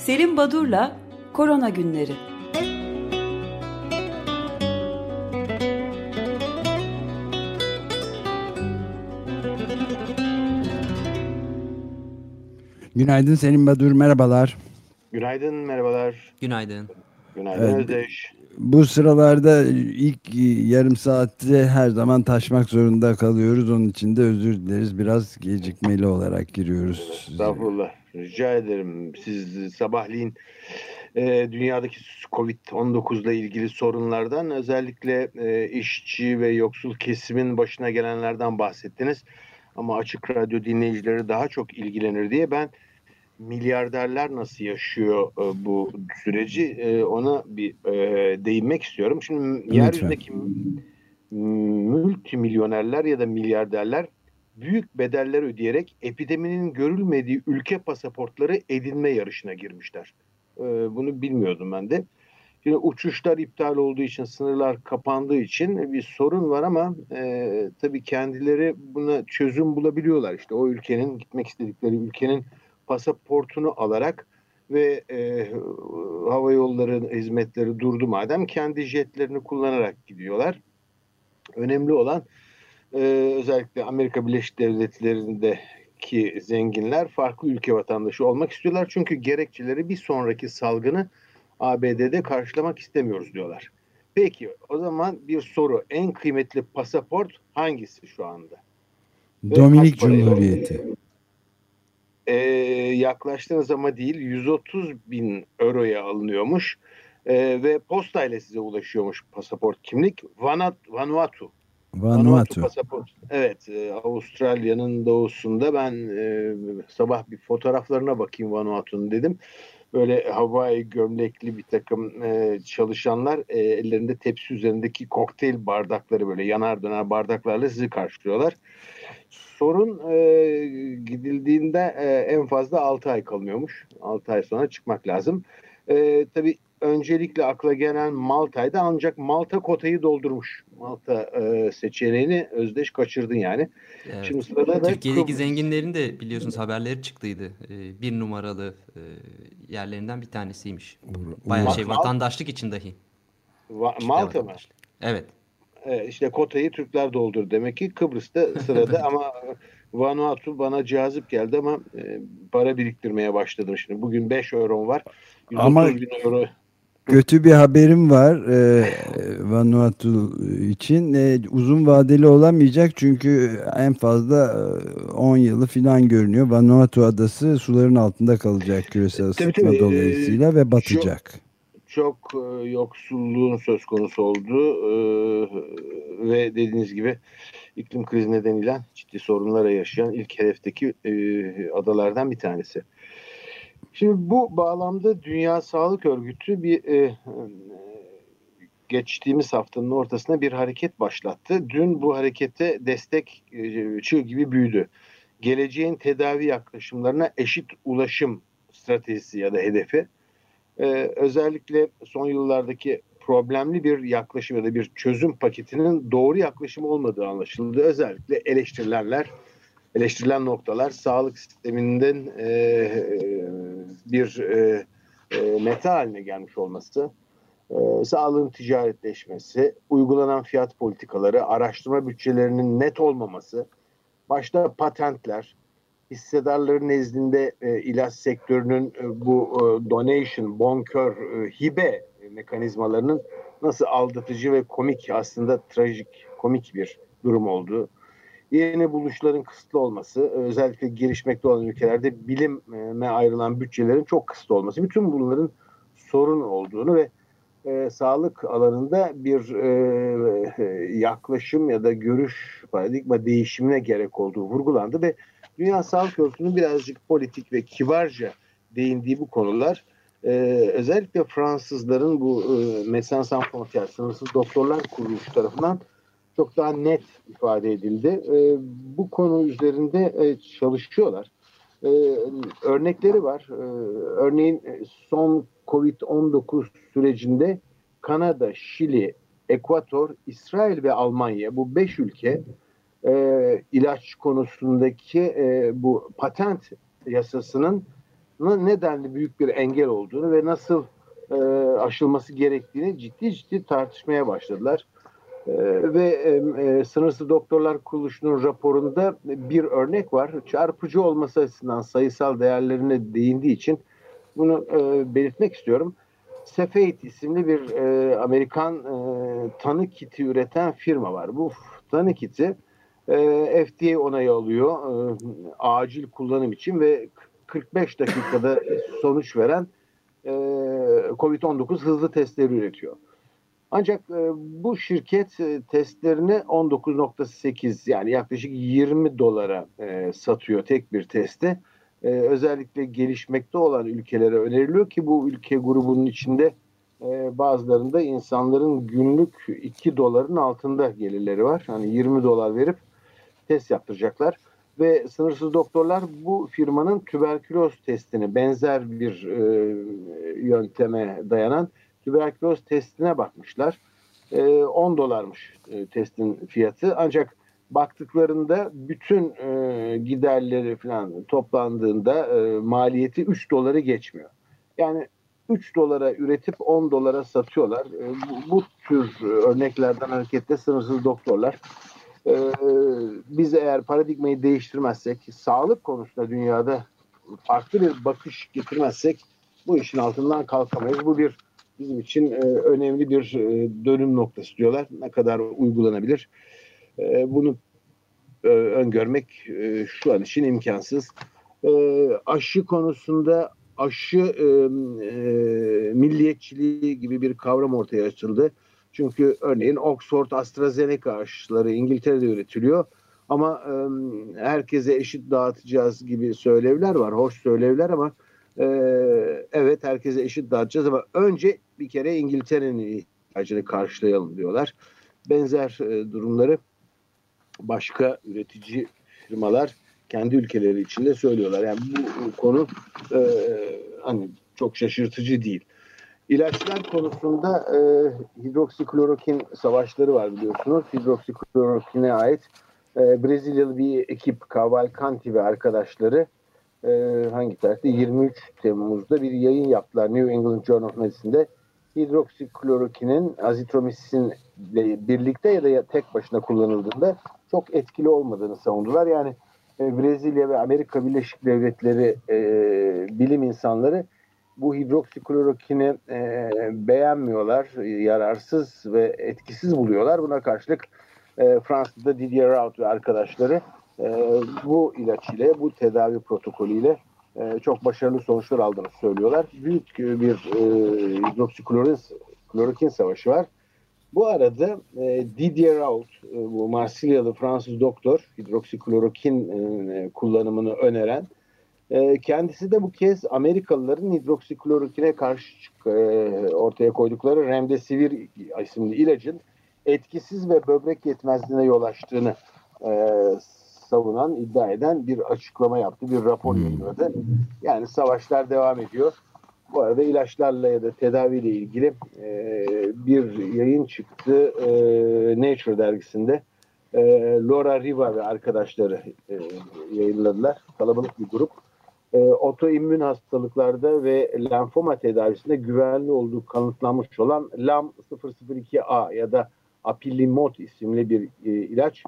Selim Badur'la Korona Günleri. Günaydın Selim Badur, merhabalar. Günaydın, merhabalar. Günaydın. Günaydın evet. Özdeş. Bu sıralarda ilk yarım saatte her zaman taşmak zorunda kalıyoruz. Onun için de özür dileriz. Biraz gecikmeli olarak giriyoruz. Estağfurullah. Rica ederim. Siz sabahleyin e, dünyadaki Covid-19 ile ilgili sorunlardan özellikle e, işçi ve yoksul kesimin başına gelenlerden bahsettiniz. Ama Açık Radyo dinleyicileri daha çok ilgilenir diye ben milyarderler nasıl yaşıyor e, bu süreci e, ona bir e, değinmek istiyorum. Şimdi Lütfen. yeryüzündeki multimilyonerler ya da milyarderler büyük bedeller ödeyerek epideminin görülmediği ülke pasaportları edinme yarışına girmişler. E, bunu bilmiyordum ben de. Şimdi uçuşlar iptal olduğu için, sınırlar kapandığı için bir sorun var ama e, tabii kendileri buna çözüm bulabiliyorlar. İşte o ülkenin, gitmek istedikleri ülkenin pasaportunu alarak ve e, hava yolları hizmetleri durdu madem kendi jetlerini kullanarak gidiyorlar. Önemli olan e, özellikle Amerika Birleşik Devletleri'ndeki zenginler farklı ülke vatandaşı olmak istiyorlar. Çünkü gerekçeleri bir sonraki salgını ABD'de karşılamak istemiyoruz diyorlar. Peki o zaman bir soru en kıymetli pasaport hangisi şu anda? Dominik Cumhuriyeti e, yaklaştığınız ama değil 130 bin euroya alınıyormuş e, ve posta ile size ulaşıyormuş pasaport kimlik Vanat, Vanuatu. Vanuatu. Vanuatu pasaport. Evet e, Avustralya'nın doğusunda ben e, sabah bir fotoğraflarına bakayım Vanuatu'nun dedim. Böyle havai gömlekli bir takım e, çalışanlar e, ellerinde tepsi üzerindeki kokteyl bardakları böyle yanar döner bardaklarla sizi karşılıyorlar sorun e, gidildiğinde e, en fazla 6 ay kalıyormuş. 6 ay sonra çıkmak lazım. E, tabii öncelikle akla gelen Malta'ydı ancak Malta kotayı doldurmuş. Malta e, seçeneğini Özdeş kaçırdın yani. Evet. Şimdi sırada da Türkiye'deki zenginlerin de biliyorsunuz haberleri çıktıydı. E, bir numaralı e, yerlerinden bir tanesiymiş. Bayağı şey vatandaşlık için dahi. Va- Malta mı? Evet. E, işte kotayı Türkler doldur demek ki Kıbrıs'ta sırada ama Vanuatu bana cazip geldi ama e, para biriktirmeye başladım şimdi. Bugün 5 euro var. Ama bin euro. kötü bir haberim var e, Vanuatu için. E, uzun vadeli olamayacak çünkü en fazla 10 e, yılı falan görünüyor. Vanuatu adası suların altında kalacak küresel ısıtma dolayısıyla ve batacak. Şu, çok e, yoksulluğun söz konusu oldu e, ve dediğiniz gibi iklim krizi nedeniyle ciddi sorunlara yaşayan ilk hedefteki e, adalardan bir tanesi. Şimdi bu bağlamda Dünya Sağlık Örgütü bir e, geçtiğimiz haftanın ortasına bir hareket başlattı. Dün bu harekete destek e, çığ gibi büyüdü. Geleceğin tedavi yaklaşımlarına eşit ulaşım stratejisi ya da hedefi e, özellikle son yıllardaki problemli bir yaklaşım ya da bir çözüm paketinin doğru yaklaşım olmadığı anlaşıldı. Özellikle eleştirilenler, eleştirilen noktalar sağlık sisteminden e, bir e, e, meta haline gelmiş olması, e, sağlığın ticaretleşmesi, uygulanan fiyat politikaları, araştırma bütçelerinin net olmaması, başta patentler, hissedarların nezdinde e, ilaç sektörünün e, bu e, donation, bonkör, e, hibe mekanizmalarının nasıl aldatıcı ve komik aslında trajik, komik bir durum olduğu. Yeni buluşların kısıtlı olması, özellikle gelişmekte olan ülkelerde bilime ayrılan bütçelerin çok kısıtlı olması. Bütün bunların sorun olduğunu ve e, sağlık alanında bir e, yaklaşım ya da görüş paradigma değişimine gerek olduğu vurgulandı ve Dünya Sağlık Örgütü'nün birazcık politik ve kibarca değindiği bu konular e, özellikle Fransızların bu e, Médecins Sans Frontières Sınırsız Doktorlar Kuruluşu tarafından çok daha net ifade edildi. E, bu konu üzerinde e, çalışıyorlar. E, örnekleri var. E, örneğin e, son Covid-19 sürecinde Kanada, Şili, Ekvator, İsrail ve Almanya bu beş ülke e, ilaç konusundaki e, bu patent yasasının nedenli büyük bir engel olduğunu ve nasıl e, aşılması gerektiğini ciddi ciddi tartışmaya başladılar. E, ve e, e, Sınırsız Doktorlar Kuruluşu'nun raporunda bir örnek var. Çarpıcı olması açısından sayısal değerlerine değindiği için bunu e, belirtmek istiyorum. Cefate isimli bir e, Amerikan e, tanı kiti üreten firma var. Bu tanı kiti e, FDA onayı alıyor e, acil kullanım için ve 45 dakikada sonuç veren e, COVID-19 hızlı testleri üretiyor. Ancak e, bu şirket e, testlerini 19.8 yani yaklaşık 20 dolara e, satıyor tek bir testi. E, özellikle gelişmekte olan ülkelere öneriliyor ki bu ülke grubunun içinde e, bazılarında insanların günlük 2 doların altında gelirleri var. Hani 20 dolar verip test yaptıracaklar ve sınırsız doktorlar bu firmanın tüberküloz testini benzer bir e, yönteme dayanan tüberküloz testine bakmışlar. E, 10 dolarmış e, testin fiyatı ancak baktıklarında bütün e, giderleri falan toplandığında e, maliyeti 3 doları geçmiyor. Yani 3 dolara üretip 10 dolara satıyorlar. E, bu, bu tür örneklerden hareketle sınırsız doktorlar ee, biz eğer paradigmayı değiştirmezsek, sağlık konusunda dünyada farklı bir bakış getirmezsek bu işin altından kalkamayız. Bu bir bizim için e, önemli bir e, dönüm noktası diyorlar. Ne kadar uygulanabilir? E, bunu e, öngörmek e, şu an için imkansız. E, aşı konusunda aşı e, e, milliyetçiliği gibi bir kavram ortaya açıldı. Çünkü örneğin Oxford AstraZeneca aşıları İngiltere'de üretiliyor. Ama e, herkese eşit dağıtacağız gibi söylevler var. Hoş söylevler ama e, evet herkese eşit dağıtacağız ama önce bir kere İngiltere'nin ihtiyacını karşılayalım diyorlar. Benzer e, durumları başka üretici firmalar kendi ülkeleri içinde söylüyorlar. Yani bu konu e, hani çok şaşırtıcı değil. İlaçlar konusunda e, hidroksiklorokin savaşları var biliyorsunuz. Hidroksiklorokine ait e, Brezilyalı bir ekip Cavalcanti ve arkadaşları e, hangi tarihte 23 Temmuz'da bir yayın yaptılar New England Journal of Medicine'de. Hidroksiklorokinin azitromisin ile birlikte ya da tek başına kullanıldığında çok etkili olmadığını savundular. Yani e, Brezilya ve Amerika Birleşik Devletleri e, bilim insanları bu hidroksiklorokini e, beğenmiyorlar, yararsız ve etkisiz buluyorlar. Buna karşılık e, Fransa'da Didier Raoult ve arkadaşları e, bu ilaç ile, bu tedavi protokolüyle e, çok başarılı sonuçlar aldığını söylüyorlar. Büyük bir e, hidroksiklorokin savaşı var. Bu arada e, Didier Raoult, e, bu Marsilyalı Fransız doktor, hidroksiklorokin e, kullanımını öneren ee, kendisi de bu kez Amerikalıların hidroksiklorokine karşı e, ortaya koydukları Remdesivir isimli ilacın etkisiz ve böbrek yetmezliğine yol açtığını e, savunan, iddia eden bir açıklama yaptı, bir rapor hmm. yayınladı. Yani savaşlar devam ediyor. Bu arada ilaçlarla ya da tedaviyle ilgili e, bir yayın çıktı e, Nature dergisinde. E, Laura Riva ve arkadaşları e, yayınladılar. Kalabalık bir grup e, otoimmün hastalıklarda ve lenfoma tedavisinde güvenli olduğu kanıtlanmış olan LAM002A ya da Apilimot isimli bir e, ilaç.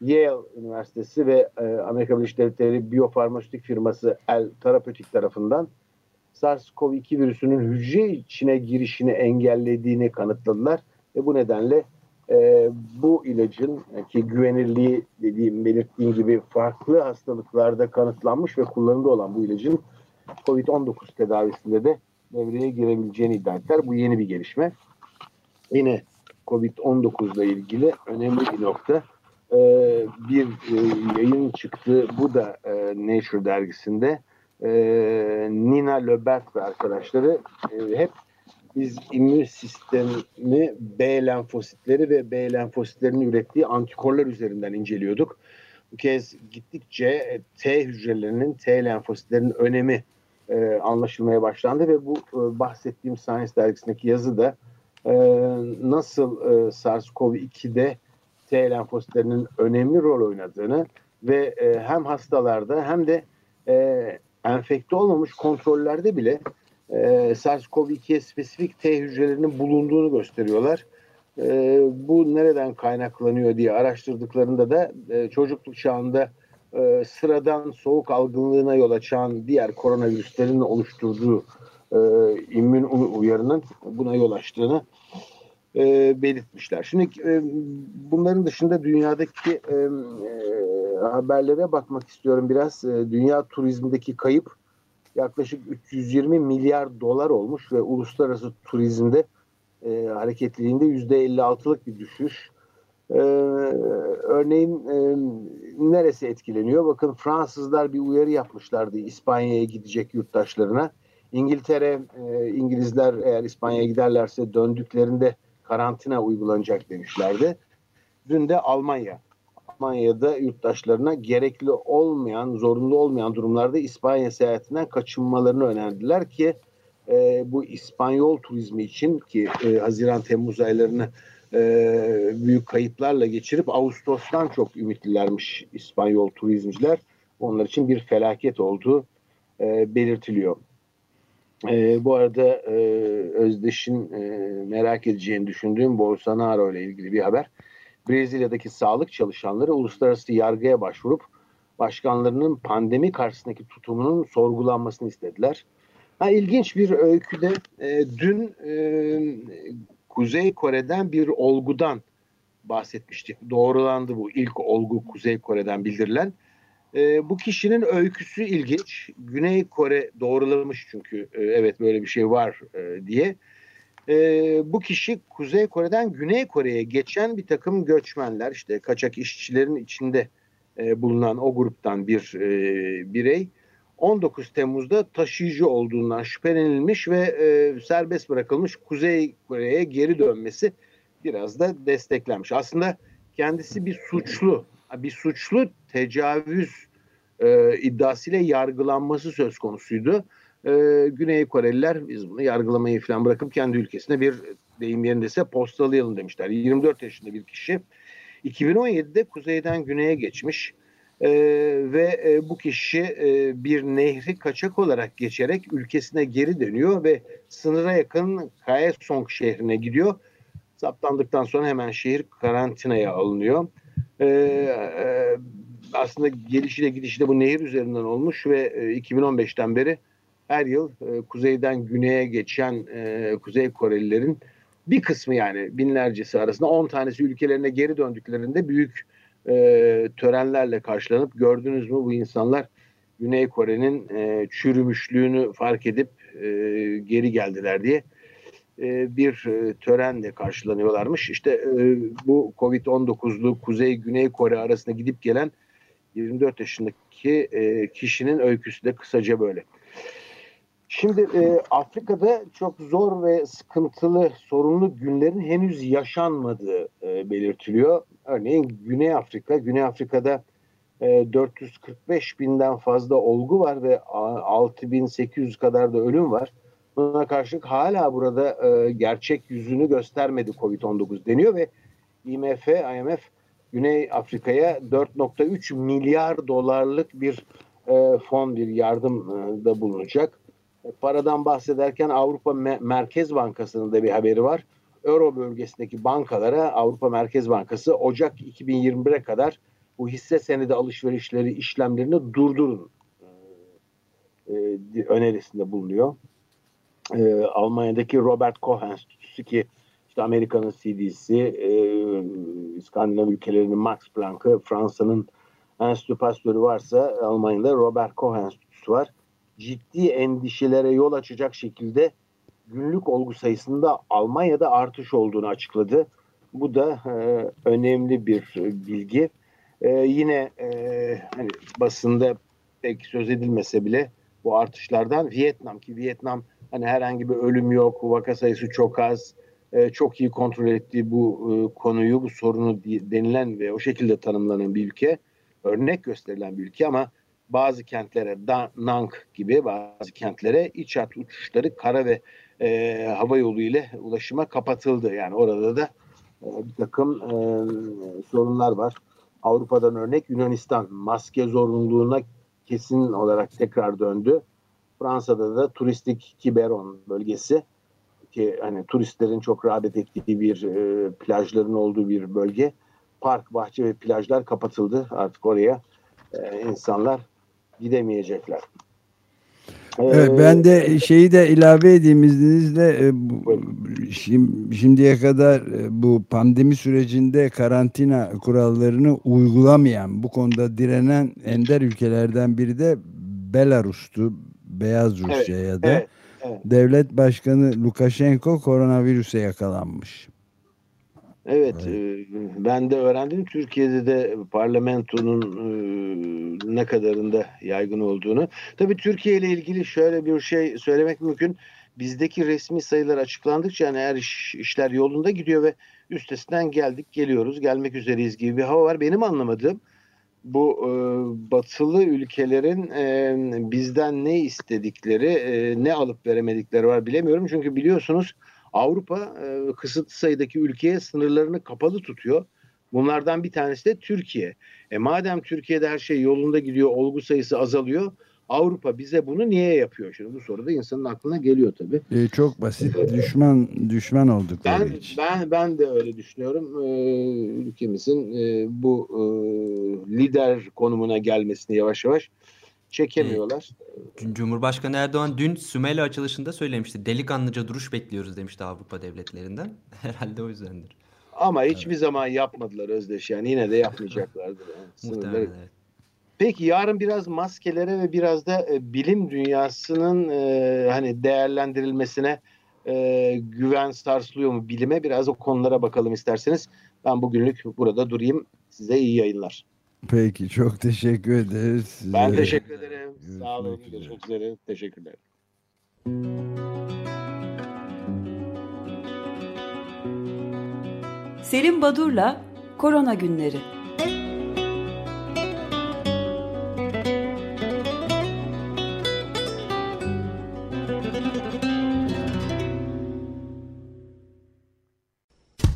Yale Üniversitesi ve e, Amerika Birleşik Devletleri biyofarmasötik firması El Therapeutic tarafından SARS-CoV-2 virüsünün hücre içine girişini engellediğini kanıtladılar ve bu nedenle e, bu ilacın ki güvenirliği dediğim belirttiğim gibi farklı hastalıklarda kanıtlanmış ve kullanımda olan bu ilacın COVID-19 tedavisinde de devreye girebileceğini iddia ettiler. Bu yeni bir gelişme. Yine COVID-19 ile ilgili önemli bir nokta. Ee, bir e, yayın çıktı. Bu da e, Nature dergisinde. E, Nina Löbert ve arkadaşları e, hep biz immün sistemi B lenfositleri ve B lenfositlerinin ürettiği antikorlar üzerinden inceliyorduk. Bu kez gittikçe T hücrelerinin, T lenfositlerinin önemi e, anlaşılmaya başlandı ve bu e, bahsettiğim Science dergisindeki yazı da e, nasıl e, SARS-CoV-2'de T lenfositlerinin önemli rol oynadığını ve e, hem hastalarda hem de e, enfekte olmamış kontrollerde bile e, SARS-CoV-2'ye spesifik T hücrelerinin bulunduğunu gösteriyorlar. E, bu nereden kaynaklanıyor diye araştırdıklarında da e, çocukluk çağında e, sıradan soğuk algınlığına yol açan diğer koronavirüslerin oluşturduğu e, immün uyarının buna yol açtığını e, belirtmişler. Şimdi e, bunların dışında dünyadaki e, e, haberlere bakmak istiyorum biraz. E, dünya turizmindeki kayıp yaklaşık 320 milyar dolar olmuş ve uluslararası turizmde e, hareketliliğinde %56'lık bir düşüş. Ee, örneğin e, neresi etkileniyor? Bakın Fransızlar bir uyarı yapmışlardı İspanya'ya gidecek yurttaşlarına. İngiltere, e, İngilizler eğer İspanya'ya giderlerse döndüklerinde karantina uygulanacak demişlerdi. Dün de Almanya. Almanya'da yurttaşlarına gerekli olmayan, zorunlu olmayan durumlarda İspanya seyahatinden kaçınmalarını önerdiler ki e, bu İspanyol turizmi için ki e, Haziran-Temmuz aylarını e, büyük kayıplarla geçirip Ağustos'tan çok ümitlilermiş İspanyol turizmciler. Onlar için bir felaket olduğu e, belirtiliyor. E, bu arada e, Özdeş'in e, merak edeceğini düşündüğüm Bolsonaro ile ilgili bir haber. Brezilya'daki sağlık çalışanları uluslararası yargıya başvurup başkanlarının pandemi karşısındaki tutumunun sorgulanmasını istediler. Ha, ilginç bir öyküde e, dün e, Kuzey Kore'den bir olgudan bahsetmiştik. Doğrulandı bu ilk olgu Kuzey Kore'den bildirilen. E, bu kişinin öyküsü ilginç. Güney Kore doğrulamış çünkü e, evet böyle bir şey var e, diye. E, bu kişi Kuzey Kore'den Güney Kore'ye geçen bir takım göçmenler işte kaçak işçilerin içinde e, bulunan o gruptan bir e, birey. 19 Temmuz'da taşıyıcı olduğundan şüphelenilmiş ve e, serbest bırakılmış Kuzey Kore'ye geri dönmesi biraz da desteklenmiş. Aslında kendisi bir suçlu, bir suçlu tecavüz e, iddiasıyla yargılanması söz konusuydu. E, Güney Koreliler biz bunu yargılamayı falan bırakıp kendi ülkesine bir deyim yerindeyse postalayalım demişler. 24 yaşında bir kişi. 2017'de kuzeyden güneye geçmiş e, ve e, bu kişi e, bir nehri kaçak olarak geçerek ülkesine geri dönüyor ve sınıra yakın Kaesong şehrine gidiyor. Saptandıktan sonra hemen şehir karantinaya alınıyor. E, e, aslında gelişiyle gidişi de bu nehir üzerinden olmuş ve e, 2015'ten beri her yıl e, kuzeyden güneye geçen e, Kuzey Korelilerin bir kısmı yani binlercesi arasında 10 tanesi ülkelerine geri döndüklerinde büyük e, törenlerle karşılanıp gördünüz mü bu insanlar Güney Kore'nin e, çürümüşlüğünü fark edip e, geri geldiler diye e, bir e, törenle karşılanıyorlarmış. İşte e, bu Covid-19'lu Kuzey Güney Kore arasında gidip gelen 24 yaşındaki e, kişinin öyküsü de kısaca böyle. Şimdi e, Afrika'da çok zor ve sıkıntılı, sorunlu günlerin henüz yaşanmadığı e, belirtiliyor. Örneğin Güney Afrika, Güney Afrika'da e, 445 binden fazla olgu var ve 6800 kadar da ölüm var. Buna karşılık hala burada e, gerçek yüzünü göstermedi Covid-19 deniyor ve IMF, IMF Güney Afrika'ya 4.3 milyar dolarlık bir e, fon, bir yardım e, da bulunacak. E, paradan bahsederken Avrupa Merkez Bankası'nın da bir haberi var. Euro bölgesindeki bankalara Avrupa Merkez Bankası Ocak 2021'e kadar bu hisse senedi alışverişleri işlemlerini durdurun e, e, önerisinde bulunuyor. Almanya'daki Robert Koch Enstitüsü ki işte Amerika'nın CDC, İskandinav ülkelerinin Max Planck'ı, Fransa'nın Enstitü Pasteur'ü varsa Almanya'da Robert Koch Enstitüsü var. Ciddi endişelere yol açacak şekilde günlük olgu sayısında Almanya'da artış olduğunu açıkladı. Bu da e, önemli bir bilgi. E, yine e, hani basında pek söz edilmese bile bu artışlardan Vietnam ki Vietnam hani herhangi bir ölüm yok, vaka sayısı çok az, e, çok iyi kontrol ettiği bu e, konuyu, bu sorunu denilen ve o şekilde tanımlanan bir ülke, örnek gösterilen bir ülke ama bazı kentlere, da, Nang gibi bazı kentlere iç hat uçuşları kara ve e, hava yolu ile ulaşıma kapatıldı. Yani orada da e, bir takım e, sorunlar var. Avrupa'dan örnek Yunanistan maske zorunluluğuna kesin olarak tekrar döndü. Fransa'da da turistik Kiberon bölgesi ki hani turistlerin çok rağbet ettiği bir e, plajların olduğu bir bölge. Park, bahçe ve plajlar kapatıldı. Artık oraya e, insanlar gidemeyecekler. Evet, ben de şeyi de ilave edeyim izninizle e, şimdiye kadar e, bu pandemi sürecinde karantina kurallarını uygulamayan bu konuda direnen ender ülkelerden biri de Belarus'tu Beyaz Rusya'ya evet, da evet, evet. devlet başkanı Lukashenko koronavirüse yakalanmış. Evet, evet. E, ben de öğrendim Türkiye'de de parlamentonun e, ne kadarında yaygın olduğunu. Tabii Türkiye ile ilgili şöyle bir şey söylemek mümkün. Bizdeki resmi sayılar açıklandıkça yani her iş, işler yolunda gidiyor ve üstesinden geldik, geliyoruz, gelmek üzereyiz gibi bir hava var. Benim anlamadığım bu e, batılı ülkelerin e, bizden ne istedikleri, e, ne alıp veremedikleri var bilemiyorum. Çünkü biliyorsunuz Avrupa e, kısıtlı sayıdaki ülkeye sınırlarını kapalı tutuyor. Bunlardan bir tanesi de Türkiye. E madem Türkiye'de her şey yolunda gidiyor, olgu sayısı azalıyor. Avrupa bize bunu niye yapıyor? Şimdi bu soru da insanın aklına geliyor tabii. E, çok basit. düşman düşman oldukları ben, için. Ben ben de öyle düşünüyorum. Ee, ülkemizin e, bu e, lider konumuna gelmesini yavaş yavaş çekemiyorlar. Cumhurbaşkanı Erdoğan dün Sümele açılışında söylemişti. Delikanlıca duruş bekliyoruz demişti Avrupa devletlerinden. Herhalde o yüzdendir. Ama hiçbir evet. zaman yapmadılar Özdeş yani yine de yapmayacaklardır. Yani. Muhtemelen evet. Peki yarın biraz maskelere ve biraz da e, bilim dünyasının e, hani değerlendirilmesine e, güven sarsılıyor mu bilime biraz o konulara bakalım isterseniz. Ben bugünlük burada durayım. Size iyi yayınlar. Peki çok teşekkür ederiz. Size. Ben teşekkür ederim. Görüşmek Sağ olun. Üzere. Görüşmek üzere. Teşekkürler. Selim Badur'la Korona Günleri.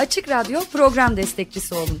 Açık Radyo program destekçisi olun.